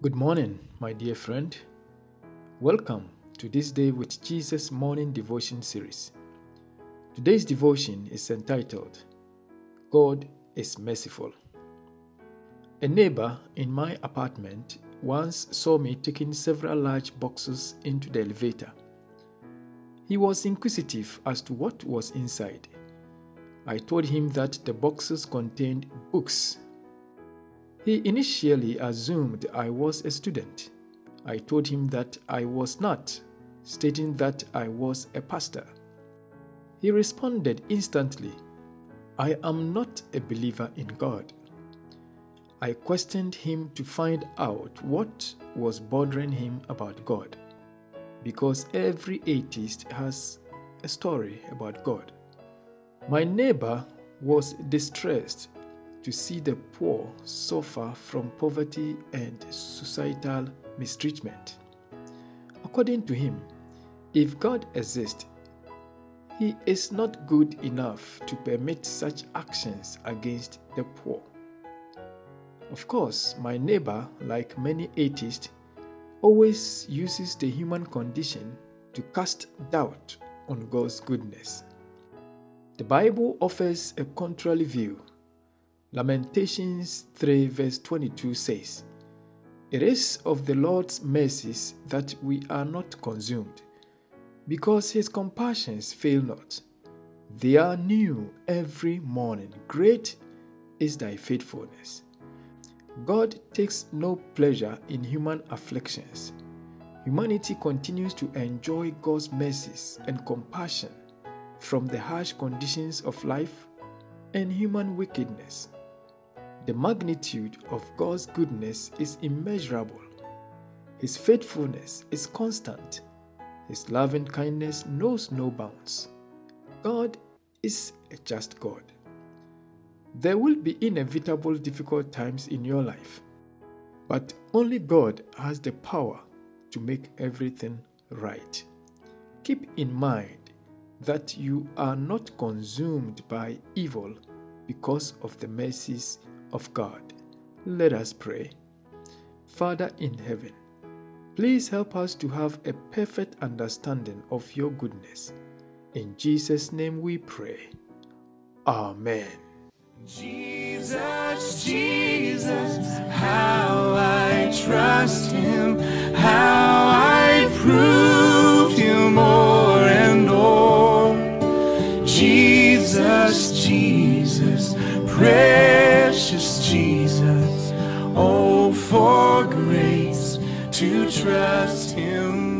Good morning, my dear friend. Welcome to this day with Jesus morning devotion series. Today's devotion is entitled God is Merciful. A neighbor in my apartment once saw me taking several large boxes into the elevator. He was inquisitive as to what was inside. I told him that the boxes contained books. He initially assumed I was a student. I told him that I was not, stating that I was a pastor. He responded instantly, I am not a believer in God. I questioned him to find out what was bothering him about God, because every atheist has a story about God. My neighbor was distressed to see the poor suffer from poverty and societal mistreatment. According to him, if God exists, he is not good enough to permit such actions against the poor. Of course, my neighbor, like many atheists, always uses the human condition to cast doubt on God's goodness. The Bible offers a contrary view. Lamentations 3, verse 22 says, It is of the Lord's mercies that we are not consumed, because his compassions fail not. They are new every morning. Great is thy faithfulness. God takes no pleasure in human afflictions. Humanity continues to enjoy God's mercies and compassion from the harsh conditions of life and human wickedness. The magnitude of God's goodness is immeasurable. His faithfulness is constant. His loving kindness knows no bounds. God is a just God. There will be inevitable difficult times in your life, but only God has the power to make everything right. Keep in mind that you are not consumed by evil because of the mercies of God. Let us pray. Father in heaven, please help us to have a perfect understanding of your goodness. In Jesus' name we pray. Amen. Jesus, Jesus, how I trust him, how I prove him more and more. Jesus, Jesus, Jesus, oh, for grace to trust him.